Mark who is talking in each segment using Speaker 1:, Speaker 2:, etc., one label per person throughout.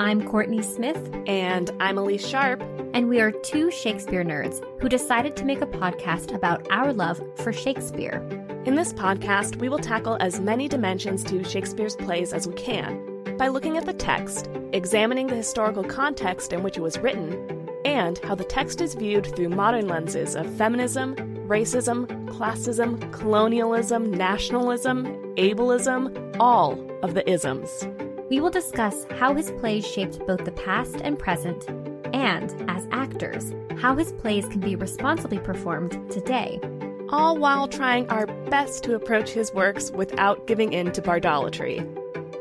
Speaker 1: I'm Kourtney Smith.
Speaker 2: And I'm Elyse Sharp.
Speaker 1: And we are two Shakespeare nerds who decided to make a podcast about our love for Shakespeare.
Speaker 2: In this podcast, we will tackle as many dimensions to Shakespeare's plays as we can by looking at the text, examining the historical context in which it was written, and how the text is viewed through modern lenses of feminism, racism, classism, colonialism, nationalism, ableism, all of the isms.
Speaker 1: We will discuss how his plays shaped both the past and present, and, as actors, how his plays can be responsibly performed today.
Speaker 2: All while trying our best to approach his works without giving in to bardolatry.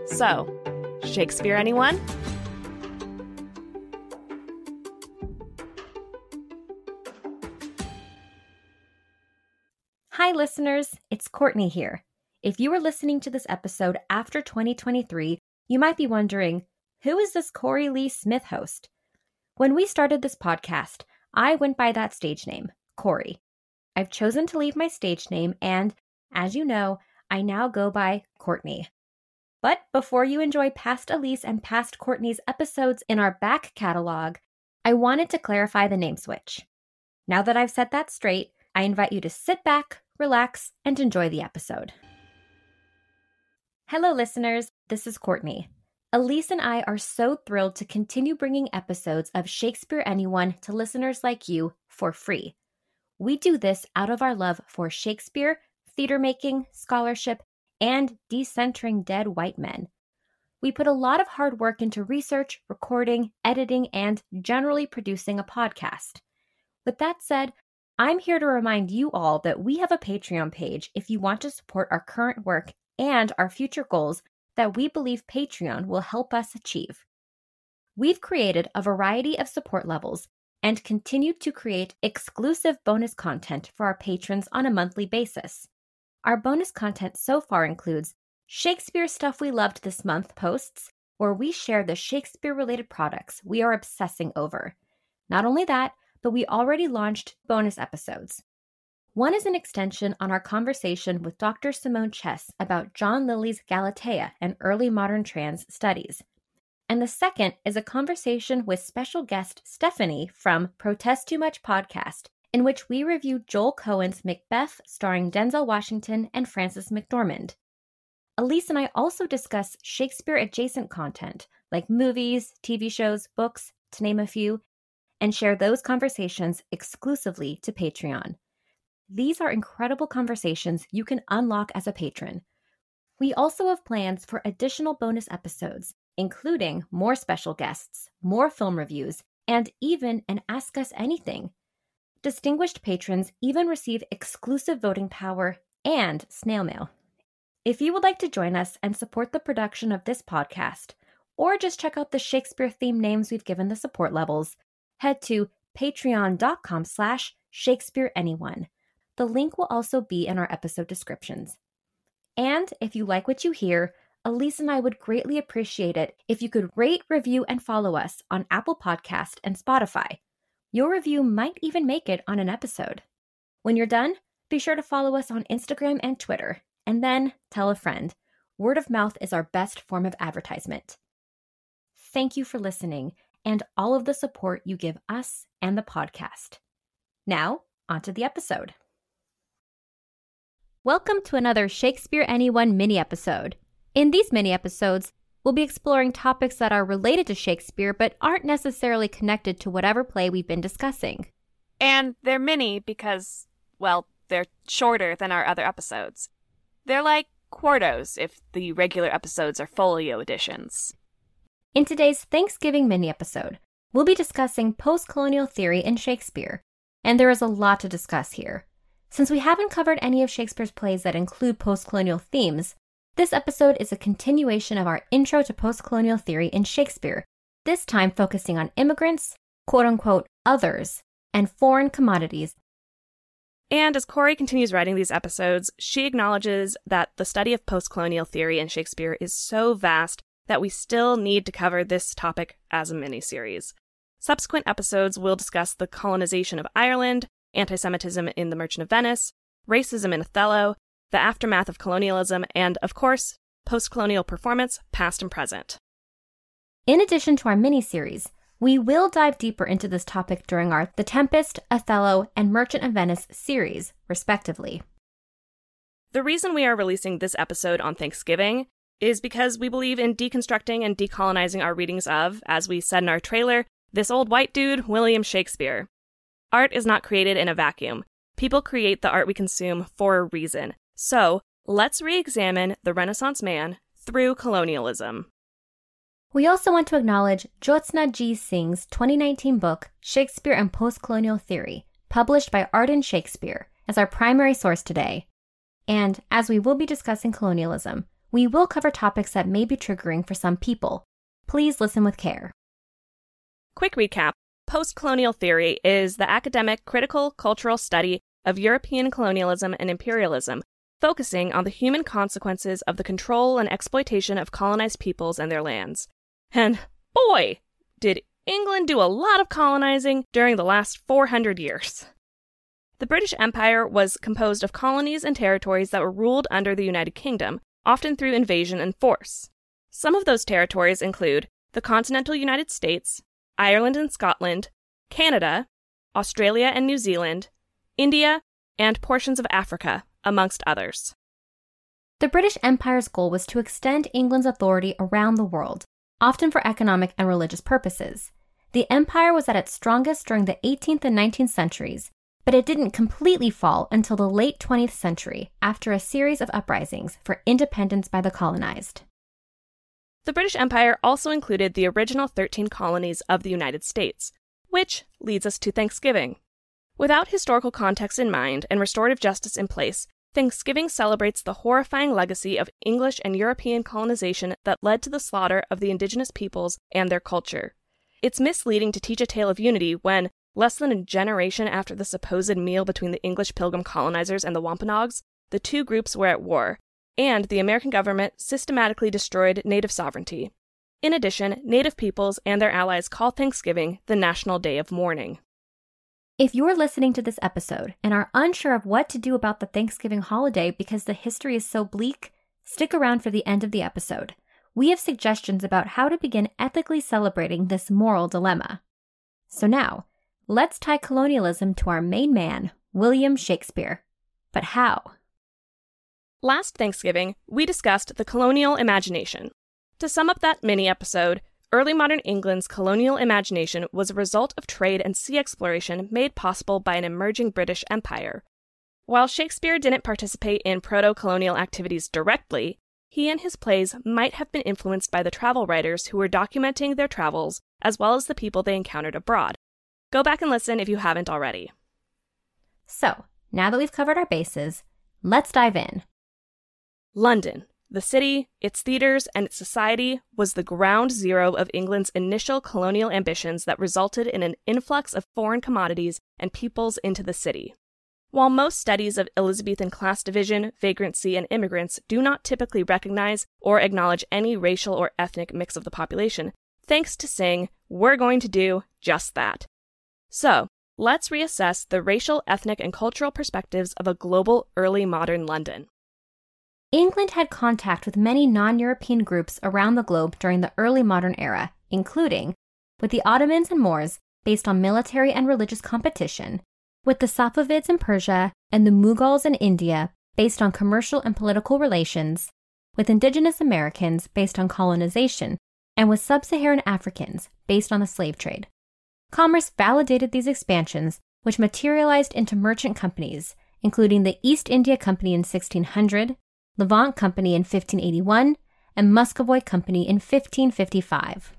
Speaker 2: So, Shakespeare, anyone?
Speaker 1: Hi, listeners. It's Kourtney here. If you are listening to this episode after 2023, you might be wondering who is this Korey Leigh Smith host? When we started this podcast, I went by that stage name, Korey. I've chosen to leave my stage name, and as you know, I now go by Kourtney. But before you enjoy past Elyse and past Kourtney's episodes in our back catalog, I wanted to clarify the name switch. Now that I've set that straight, I invite you to sit back, relax, and enjoy the episode. Hello, listeners. This is Kourtney. Elyse and I are so thrilled to continue bringing episodes of Shakespeare Anyone to listeners like you for free. We do this out of our love for Shakespeare, theater making, scholarship, and decentering dead white men. We put a lot of hard work into research, recording, editing, and generally producing a podcast. With that said, I'm here to remind you all that we have a Patreon page if you want to support our current work and our future goals that we believe Patreon will help us achieve. We've created a variety of support levels and continue to create exclusive bonus content for our patrons on a monthly basis. Our bonus content so far includes Shakespeare Stuff We Loved This Month posts, where we share the Shakespeare related products we are obsessing over. Not only that, but we already launched bonus episodes. One is an extension on our conversation with Dr. Simone Chess about John Lyly's Galatea and early modern trans studies. And the second is a conversation with special guest Stephanie from Protest Too Much podcast, in which we review Joel Coen's Macbeth starring Denzel Washington and Frances McDormand. Elyse and I also discuss Shakespeare adjacent content like movies, TV shows, books, to name a few, and share those conversations exclusively to Patreon. These are incredible conversations you can unlock as a patron. We also have plans for additional bonus episodes, including more special guests, more film reviews, and even an Ask Us Anything. Distinguished patrons even receive exclusive voting power and snail mail. If you would like to join us and support the production of this podcast, or just check out the Shakespeare themed names we've given the support levels, head to patreon.com slash shakespeareanyone. The link will also be in our episode descriptions. And if you like what you hear, Elyse and I would greatly appreciate it if you could rate, review, and follow us on Apple Podcast and Spotify. Your review might even make it on an episode. When you're done, be sure to follow us on Instagram and Twitter, and then tell a friend. Word of mouth is our best form of advertisement. Thank you for listening, and all of the support you give us and the podcast. Now, onto the episode. Welcome to another Shakespeare Anyone mini episode. In these mini episodes, we'll be exploring topics that are related to Shakespeare but aren't necessarily connected to whatever play we've been discussing.
Speaker 2: And they're mini because, well, they're shorter than our other episodes. They're like quartos if the regular episodes are folio editions.
Speaker 1: In today's Thanksgiving mini episode, we'll be discussing post colonial theory in Shakespeare. And there is a lot to discuss here. Since we haven't covered any of Shakespeare's plays that include post colonial themes, this episode is a continuation of our intro to post colonial theory in Shakespeare, this time focusing on immigrants, quote unquote, others, and foreign commodities.
Speaker 2: And as Korey continues writing these episodes, she acknowledges that the study of post colonial theory in Shakespeare is so vast that we still need to cover this topic as a miniseries. Subsequent episodes will discuss the colonization of Ireland, anti Semitism in The Merchant of Venice, racism in Othello, the aftermath of colonialism, and, of course, post colonial performance, past and present.
Speaker 1: In addition to our mini series, we will dive deeper into this topic during our The Tempest, Othello, and Merchant of Venice series, respectively.
Speaker 2: The reason we are releasing this episode on Thanksgiving is because we believe in deconstructing and decolonizing our readings of, as we said in our trailer, this old white dude, William Shakespeare. Art is not created in a vacuum. People create the art we consume for a reason. So, let's re examine the Renaissance man through colonialism.
Speaker 1: We also want to acknowledge Jyotsna G. Singh's 2019 book, Shakespeare and Postcolonial Theory, published by Arden Shakespeare, as our primary source today. And as we will be discussing colonialism, we will cover topics that may be triggering for some people. Please listen with care.
Speaker 2: Quick recap Postcolonial theory is the academic critical cultural study of European colonialism and imperialism, focusing on the human consequences of the control and exploitation of colonized peoples and their lands. And boy, did England do a lot of colonizing during the last 400 years. The British Empire was composed of colonies and territories that were ruled under the United Kingdom, often through invasion and force. Some of those territories include the continental United States, Ireland and Scotland, Canada, Australia and New Zealand, India, and portions of Africa, amongst others.
Speaker 1: The British Empire's goal was to extend England's authority around the world, often for economic and religious purposes. The empire was at its strongest during the 18th and 19th centuries, but it didn't completely fall until the late 20th century after a series of uprisings for independence by the colonized.
Speaker 2: The British Empire also included the original 13 colonies of the United States, which leads us to Thanksgiving. Without historical context in mind and restorative justice in place, Thanksgiving celebrates the horrifying legacy of English and European colonization that led to the slaughter of the indigenous peoples and their culture. It's misleading to teach a tale of unity when, less than a generation after the supposed meal between the English pilgrim colonizers and the Wampanoags, the two groups were at war, and the American government systematically destroyed native sovereignty. In addition, native peoples and their allies call Thanksgiving the National Day of Mourning.
Speaker 1: If you're listening to this episode and are unsure of what to do about the Thanksgiving holiday because the history is so bleak, stick around for the end of the episode. We have suggestions about how to begin ethically celebrating this moral dilemma. So now, let's tie colonialism to our main man, William Shakespeare. But how?
Speaker 2: Last Thanksgiving, we discussed the colonial imagination. To sum up that mini episode, Early modern England's colonial imagination was a result of trade and sea exploration made possible by an emerging British Empire. While Shakespeare didn't participate in proto colonial activities directly, he and his plays might have been influenced by the travel writers who were documenting their travels as well as the people they encountered abroad. Go back and listen if you haven't already.
Speaker 1: So, now that we've covered our bases, let's dive in.
Speaker 2: London, the city, its theaters, and its society was the ground zero of England's initial colonial ambitions that resulted in an influx of foreign commodities and peoples into the city. While most studies of Elizabethan class division, vagrancy, and immigrants do not typically recognize or acknowledge any racial or ethnic mix of the population, thanks to Singh, we're going to do just that. So, let's reassess the racial, ethnic, and cultural perspectives of a global early modern London.
Speaker 1: England had contact with many non European groups around the globe during the early modern era, including with the Ottomans and Moors, based on military and religious competition, with the Safavids in Persia and the Mughals in India, based on commercial and political relations, with indigenous Americans, based on colonization, and with sub Saharan Africans, based on the slave trade. Commerce validated these expansions, which materialized into merchant companies, including the East India Company in 1600, Levant Company in 1581, and Muscovy Company in 1555.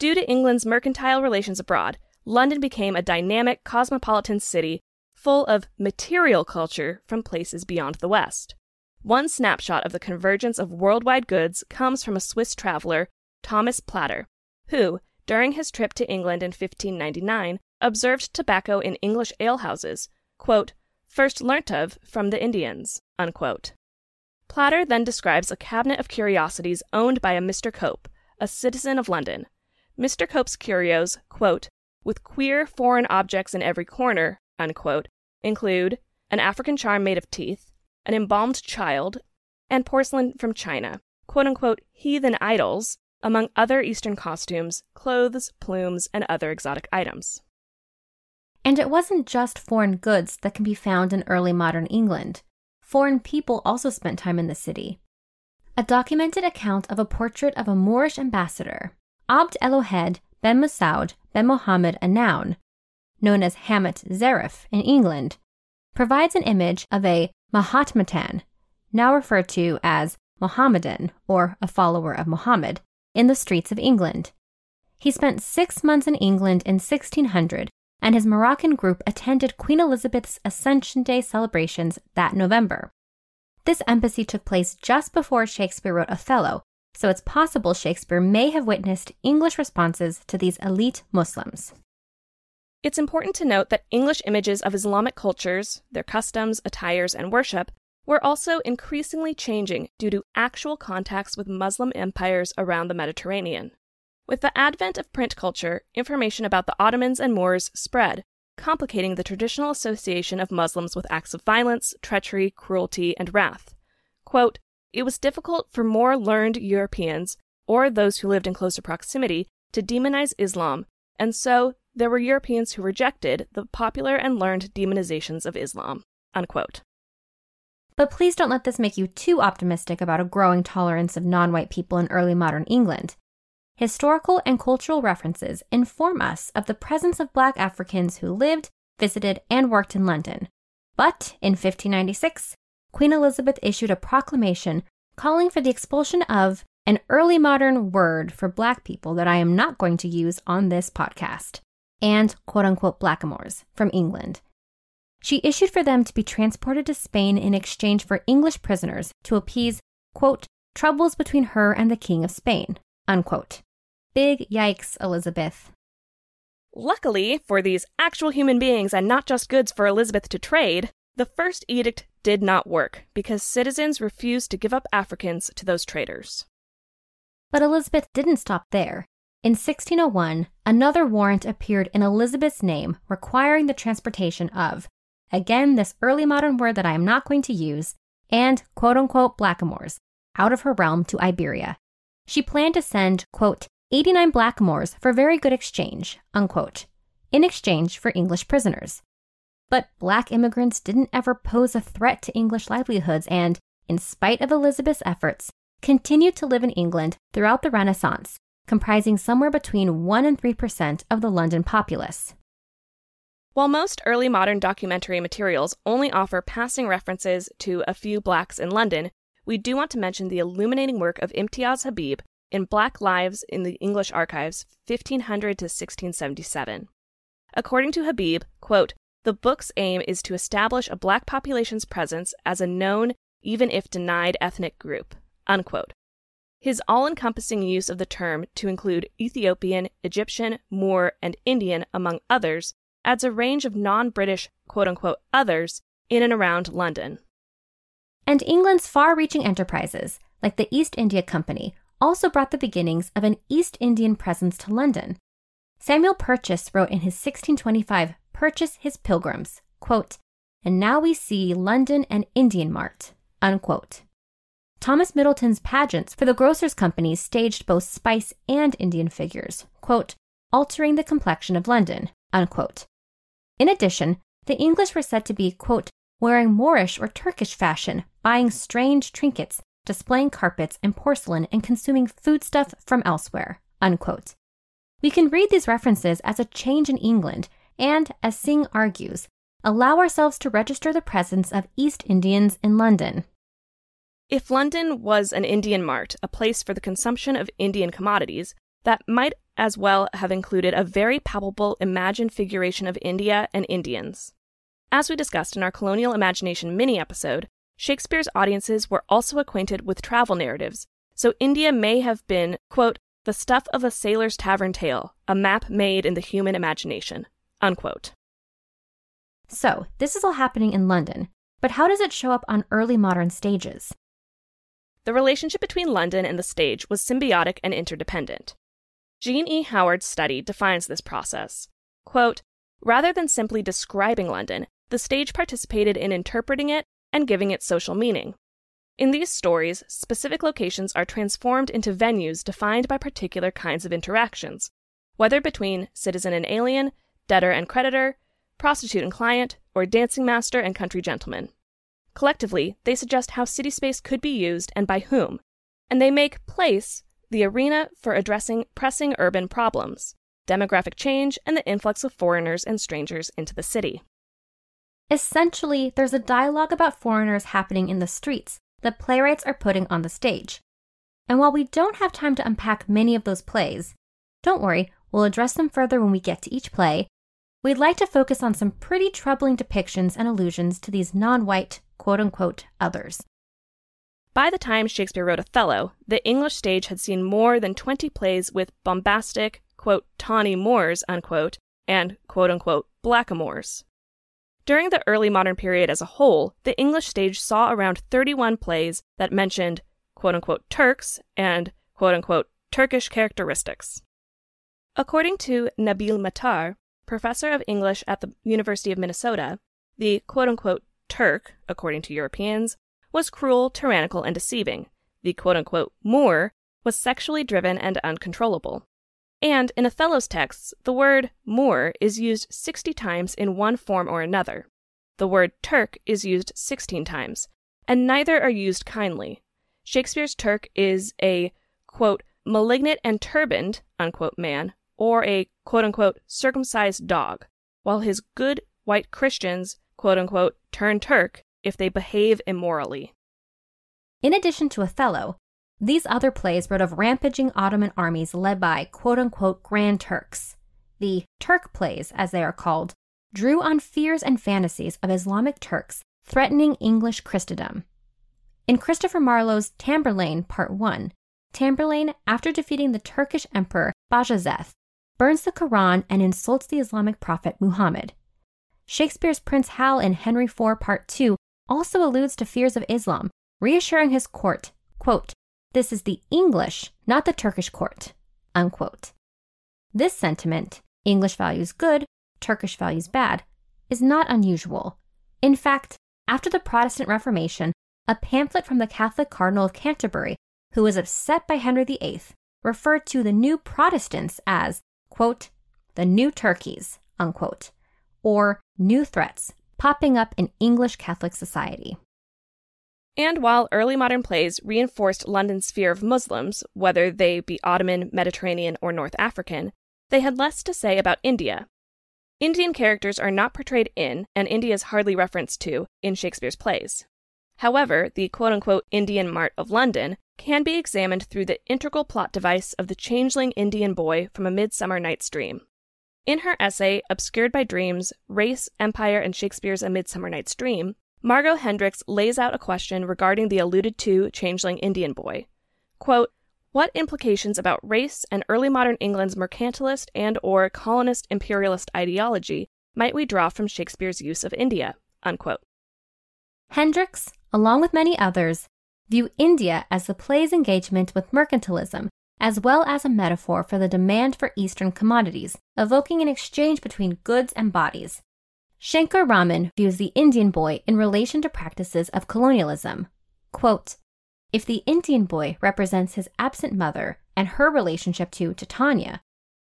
Speaker 2: Due to England's mercantile relations abroad, London became a dynamic cosmopolitan city full of material culture from places beyond the West. One snapshot of the convergence of worldwide goods comes from a Swiss traveler, Thomas Platter, who, during his trip to England in 1599, observed tobacco in English alehouses, quote, first learnt of from the Indians. Unquote. Platter then describes a cabinet of curiosities owned by a Mr. Cope, a citizen of London. Mr. Cope's curios, quote, with queer foreign objects in every corner, unquote, include an African charm made of teeth, an embalmed child, and porcelain from China, quote unquote, heathen idols, among other Eastern costumes, clothes, plumes, and other exotic items.
Speaker 1: And it wasn't just foreign goods that can be found in early modern England. Foreign people also spent time in the city. A documented account of a portrait of a Moorish ambassador, Abd Elohed ben Masoud ben Mohammed Anaun, known as Hamet Zarif in England, provides an image of a Mahometan, now referred to as Mohammedan or a follower of Muhammad, in the streets of England. He spent six months in England in 1600, and his Moroccan group attended Queen Elizabeth's Ascension Day celebrations that November. This embassy took place just before Shakespeare wrote Othello, so it's possible Shakespeare may have witnessed English responses to these elite Muslims.
Speaker 2: It's important to note that English images of Islamic cultures, their customs, attires, and worship, were also increasingly changing due to actual contacts with Muslim empires around the Mediterranean. With the advent of print culture, information about the Ottomans and Moors spread, complicating the traditional association of Muslims with acts of violence, treachery, cruelty, and wrath. Quote, it was difficult for more learned Europeans, or those who lived in closer proximity, to demonize Islam, and so there were Europeans who rejected the popular and learned demonizations of Islam. Unquote.
Speaker 1: But please don't let this make you too optimistic about a growing tolerance of non white people in early modern England. Historical and cultural references inform us of the presence of black Africans who lived, visited, and worked in London. But in 1596, Queen Elizabeth issued a proclamation calling for the expulsion of an early modern word for black people that I am not going to use on this podcast and quote unquote blackamoors from England. She issued for them to be transported to Spain in exchange for English prisoners to appease, quote, troubles between her and the King of Spain, unquote. Big yikes, Elizabeth.
Speaker 2: Luckily for these actual human beings and not just goods for Elizabeth to trade, the first edict did not work because citizens refused to give up Africans to those traders.
Speaker 1: But Elizabeth didn't stop there. In 1601, another warrant appeared in Elizabeth's name requiring the transportation of, again, this early modern word that I am not going to use, and quote unquote blackamoors out of her realm to Iberia. She planned to send, quote, 89 blackamoors for very good exchange, unquote, in exchange for English prisoners. But black immigrants didn't ever pose a threat to English livelihoods and, in spite of Elizabeth's efforts, continued to live in England throughout the Renaissance comprising somewhere between 1 and 3% of the London populace.
Speaker 2: While most early modern documentary materials only offer passing references to a few blacks in London, we do want to mention the illuminating work of Imtiaz Habib in Black Lives in the English Archives, 1500 to 1677. According to Habib, quote, the book's aim is to establish a black population's presence as a known, even if denied, ethnic group. Unquote. His all encompassing use of the term to include Ethiopian, Egyptian, Moor, and Indian, among others, adds a range of non British quote unquote others in and around London.
Speaker 1: And England's far reaching enterprises, like the East India Company, also brought the beginnings of an East Indian presence to London. Samuel Purchas wrote in his 1625 Purchas His Pilgrims, quote, And now we see London and Indian Mart, unquote. Thomas Middleton's pageants for the Grocers Company staged both spice and Indian figures, quote, altering the complexion of London, unquote. In addition, the English were said to be, quote, wearing Moorish or Turkish fashion, buying strange trinkets, displaying carpets and porcelain, and consuming foodstuff from elsewhere, unquote. We can read these references as a change in England and, as Singh argues, allow ourselves to register the presence of East Indians in London,
Speaker 2: if London was an Indian mart, a place for the consumption of Indian commodities, that might as well have included a very palpable imagined figuration of India and Indians. As we discussed in our Colonial Imagination mini episode, Shakespeare's audiences were also acquainted with travel narratives, so India may have been, quote, the stuff of a sailor's tavern tale, a map made in the human imagination, unquote.
Speaker 1: So, this is all happening in London, but how does it show up on early modern stages?
Speaker 2: The relationship between London and the stage was symbiotic and interdependent. Jean E. Howard's study defines this process. Quote, Rather than simply describing London, the stage participated in interpreting it and giving it social meaning. In these stories, specific locations are transformed into venues defined by particular kinds of interactions, whether between citizen and alien, debtor and creditor, prostitute and client, or dancing master and country gentleman. Collectively, they suggest how city space could be used and by whom, and they make place the arena for addressing pressing urban problems, demographic change, and the influx of foreigners and strangers into the city.
Speaker 1: Essentially, there's a dialogue about foreigners happening in the streets that playwrights are putting on the stage. And while we don't have time to unpack many of those plays, don't worry, we'll address them further when we get to each play. We'd like to focus on some pretty troubling depictions and allusions to these non white, quote unquote, others.
Speaker 2: By the time Shakespeare wrote Othello, the English stage had seen more than 20 plays with bombastic, quote, tawny moors, unquote, and, quote unquote, blackamoors. During the early modern period as a whole, the English stage saw around 31 plays that mentioned, quote unquote, Turks and, quote unquote, Turkish characteristics. According to Nabil Matar, professor of English at the University of Minnesota, the quote unquote Turk, according to Europeans, was cruel, tyrannical, and deceiving. The quote unquote Moor was sexually driven and uncontrollable. And in Othello's texts, the word Moor is used 60 times in one form or another. The word Turk is used 16 times, and neither are used kindly. Shakespeare's Turk is a, quote, malignant and turbaned, unquote, man, or a, quote unquote, circumcised dog, while his good white Christians, quote unquote, turn Turk if they behave immorally.
Speaker 1: In addition to Othello, these other plays wrote of rampaging Ottoman armies led by quote unquote Grand Turks. The Turk plays, as they are called, drew on fears and fantasies of Islamic Turks threatening English Christendom. In Christopher Marlowe's Tamburlaine Part 1, Tamburlaine, after defeating the Turkish Emperor Bajazeth, burns the Quran and insults the Islamic prophet Muhammad. Shakespeare's Prince Hal in Henry IV Part 2 also alludes to fears of Islam, reassuring his court, quote, this is the English, not the Turkish court. Unquote. This sentiment, English values good, Turkish values bad, is not unusual. In fact, after the Protestant Reformation, a pamphlet from the Catholic Cardinal of Canterbury, who was upset by Henry VIII, referred to the new Protestants as, quote, the new Turkeys, unquote, or new threats popping up in English Catholic society.
Speaker 2: And while early modern plays reinforced London's fear of Muslims, whether they be Ottoman, Mediterranean, or North African, they had less to say about India. Indian characters are not portrayed in, and India is hardly referenced to, in Shakespeare's plays. However, the quote unquote Indian Mart of London can be examined through the integral plot device of the changeling Indian boy from A Midsummer Night's Dream. In her essay, Obscured by Dreams Race, Empire, and Shakespeare's A Midsummer Night's Dream, Margo Hendricks lays out a question regarding the alluded to changeling Indian boy. Quote, what implications about race and early modern England's mercantilist and or colonist imperialist ideology might we draw from Shakespeare's use of India? Unquote.
Speaker 1: Hendricks, along with many others, view India as the play's engagement with mercantilism, as well as a metaphor for the demand for Eastern commodities, evoking an exchange between goods and bodies, Shankar Raman views the Indian boy in relation to practices of colonialism. Quote, if the Indian boy represents his absent mother and her relationship to Titania,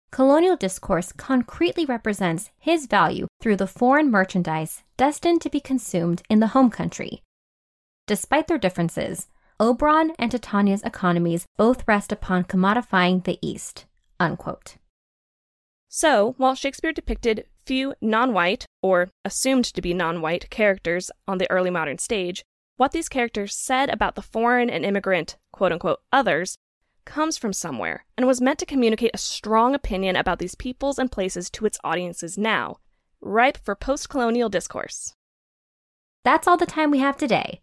Speaker 1: colonial discourse concretely represents his value through the foreign merchandise destined to be consumed in the home country. Despite their differences, Oberon and Titania's economies both rest upon commodifying the East. Unquote.
Speaker 2: So, while Shakespeare depicted few non white, or assumed to be non white, characters on the early modern stage, what these characters said about the foreign and immigrant, quote unquote, others comes from somewhere and was meant to communicate a strong opinion about these peoples and places to its audiences now, ripe for post colonial discourse.
Speaker 1: That's all the time we have today.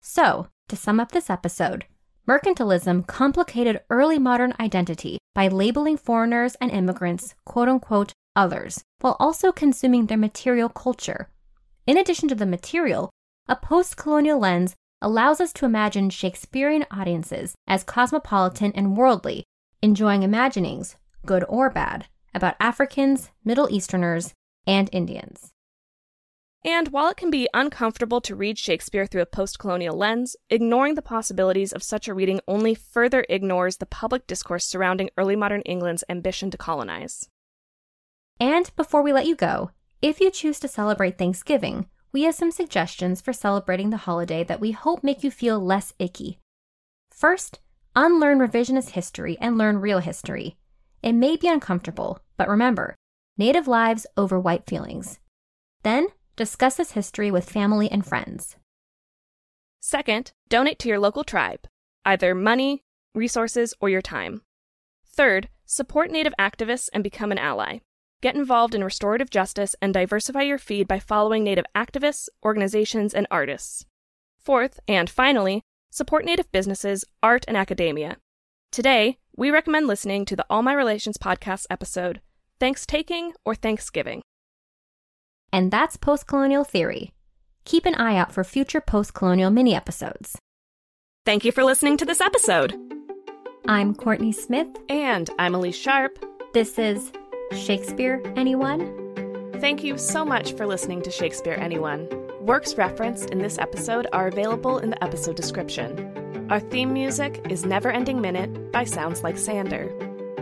Speaker 1: So, to sum up this episode, mercantilism complicated early modern identity by labeling foreigners and immigrants, quote unquote, others, while also consuming their material culture. In addition to the material, a post colonial lens allows us to imagine Shakespearean audiences as cosmopolitan and worldly, enjoying imaginings, good or bad, about Africans, Middle Easterners, and Indians.
Speaker 2: And while it can be uncomfortable to read Shakespeare through a post colonial lens, ignoring the possibilities of such a reading only further ignores the public discourse surrounding early modern England's ambition to colonize.
Speaker 1: And before we let you go, if you choose to celebrate Thanksgiving, we have some suggestions for celebrating the holiday that we hope make you feel less icky. First, unlearn revisionist history and learn real history. It may be uncomfortable, but remember Native lives over white feelings. Then, discuss this history with family and friends.
Speaker 2: Second, donate to your local tribe, either money, resources, or your time. Third, support Native activists and become an ally. Get involved in restorative justice and diversify your feed by following Native activists, organizations, and artists. Fourth, and finally, support Native businesses, art, and academia. Today, we recommend listening to the All My Relations podcast episode, Thanks Taking or Thanksgiving.
Speaker 1: And that's post colonial theory. Keep an eye out for future post colonial mini episodes.
Speaker 2: Thank you for listening to this episode.
Speaker 1: I'm Kourtney Smith.
Speaker 2: And I'm Elyse Sharp.
Speaker 1: This is Shakespeare, anyone?
Speaker 2: Thank you so much for listening to Shakespeare Anyone. Works referenced in this episode are available in the episode description. Our theme music is Never Ending Minute by Sounds Like Sander.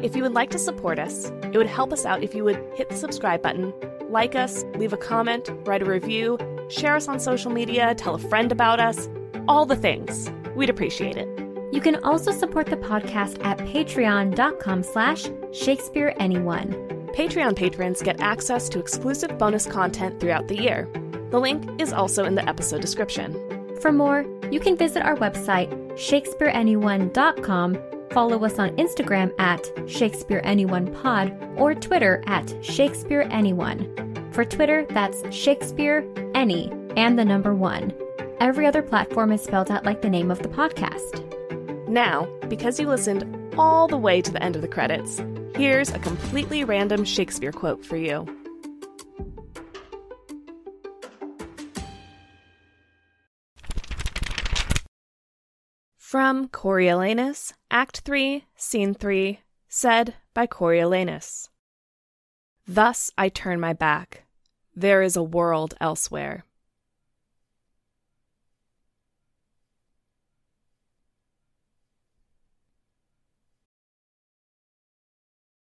Speaker 2: If you would like to support us, it would help us out if you would hit the subscribe button, like us, leave a comment, write a review, share us on social media, tell a friend about us, all the things. We'd appreciate it.
Speaker 1: You can also support the podcast at patreon.com slash Shakespeare Anyone.
Speaker 2: Patreon patrons get access to exclusive bonus content throughout the year. The link is also in the episode description.
Speaker 1: For more, you can visit our website, shakespeareanyone.com, follow us on Instagram at Shakespeare Anyone Pod or Twitter at Shakespeare Anyone. For Twitter, that's Shakespeare Any and the number one. Every other platform is spelled out like the name of the podcast.
Speaker 2: Now, because you listened all the way to the end of the credits, here's a completely random Shakespeare quote for you. From Coriolanus, Act 3, Scene 3, said by Coriolanus. Thus I turn my back. There is a world elsewhere.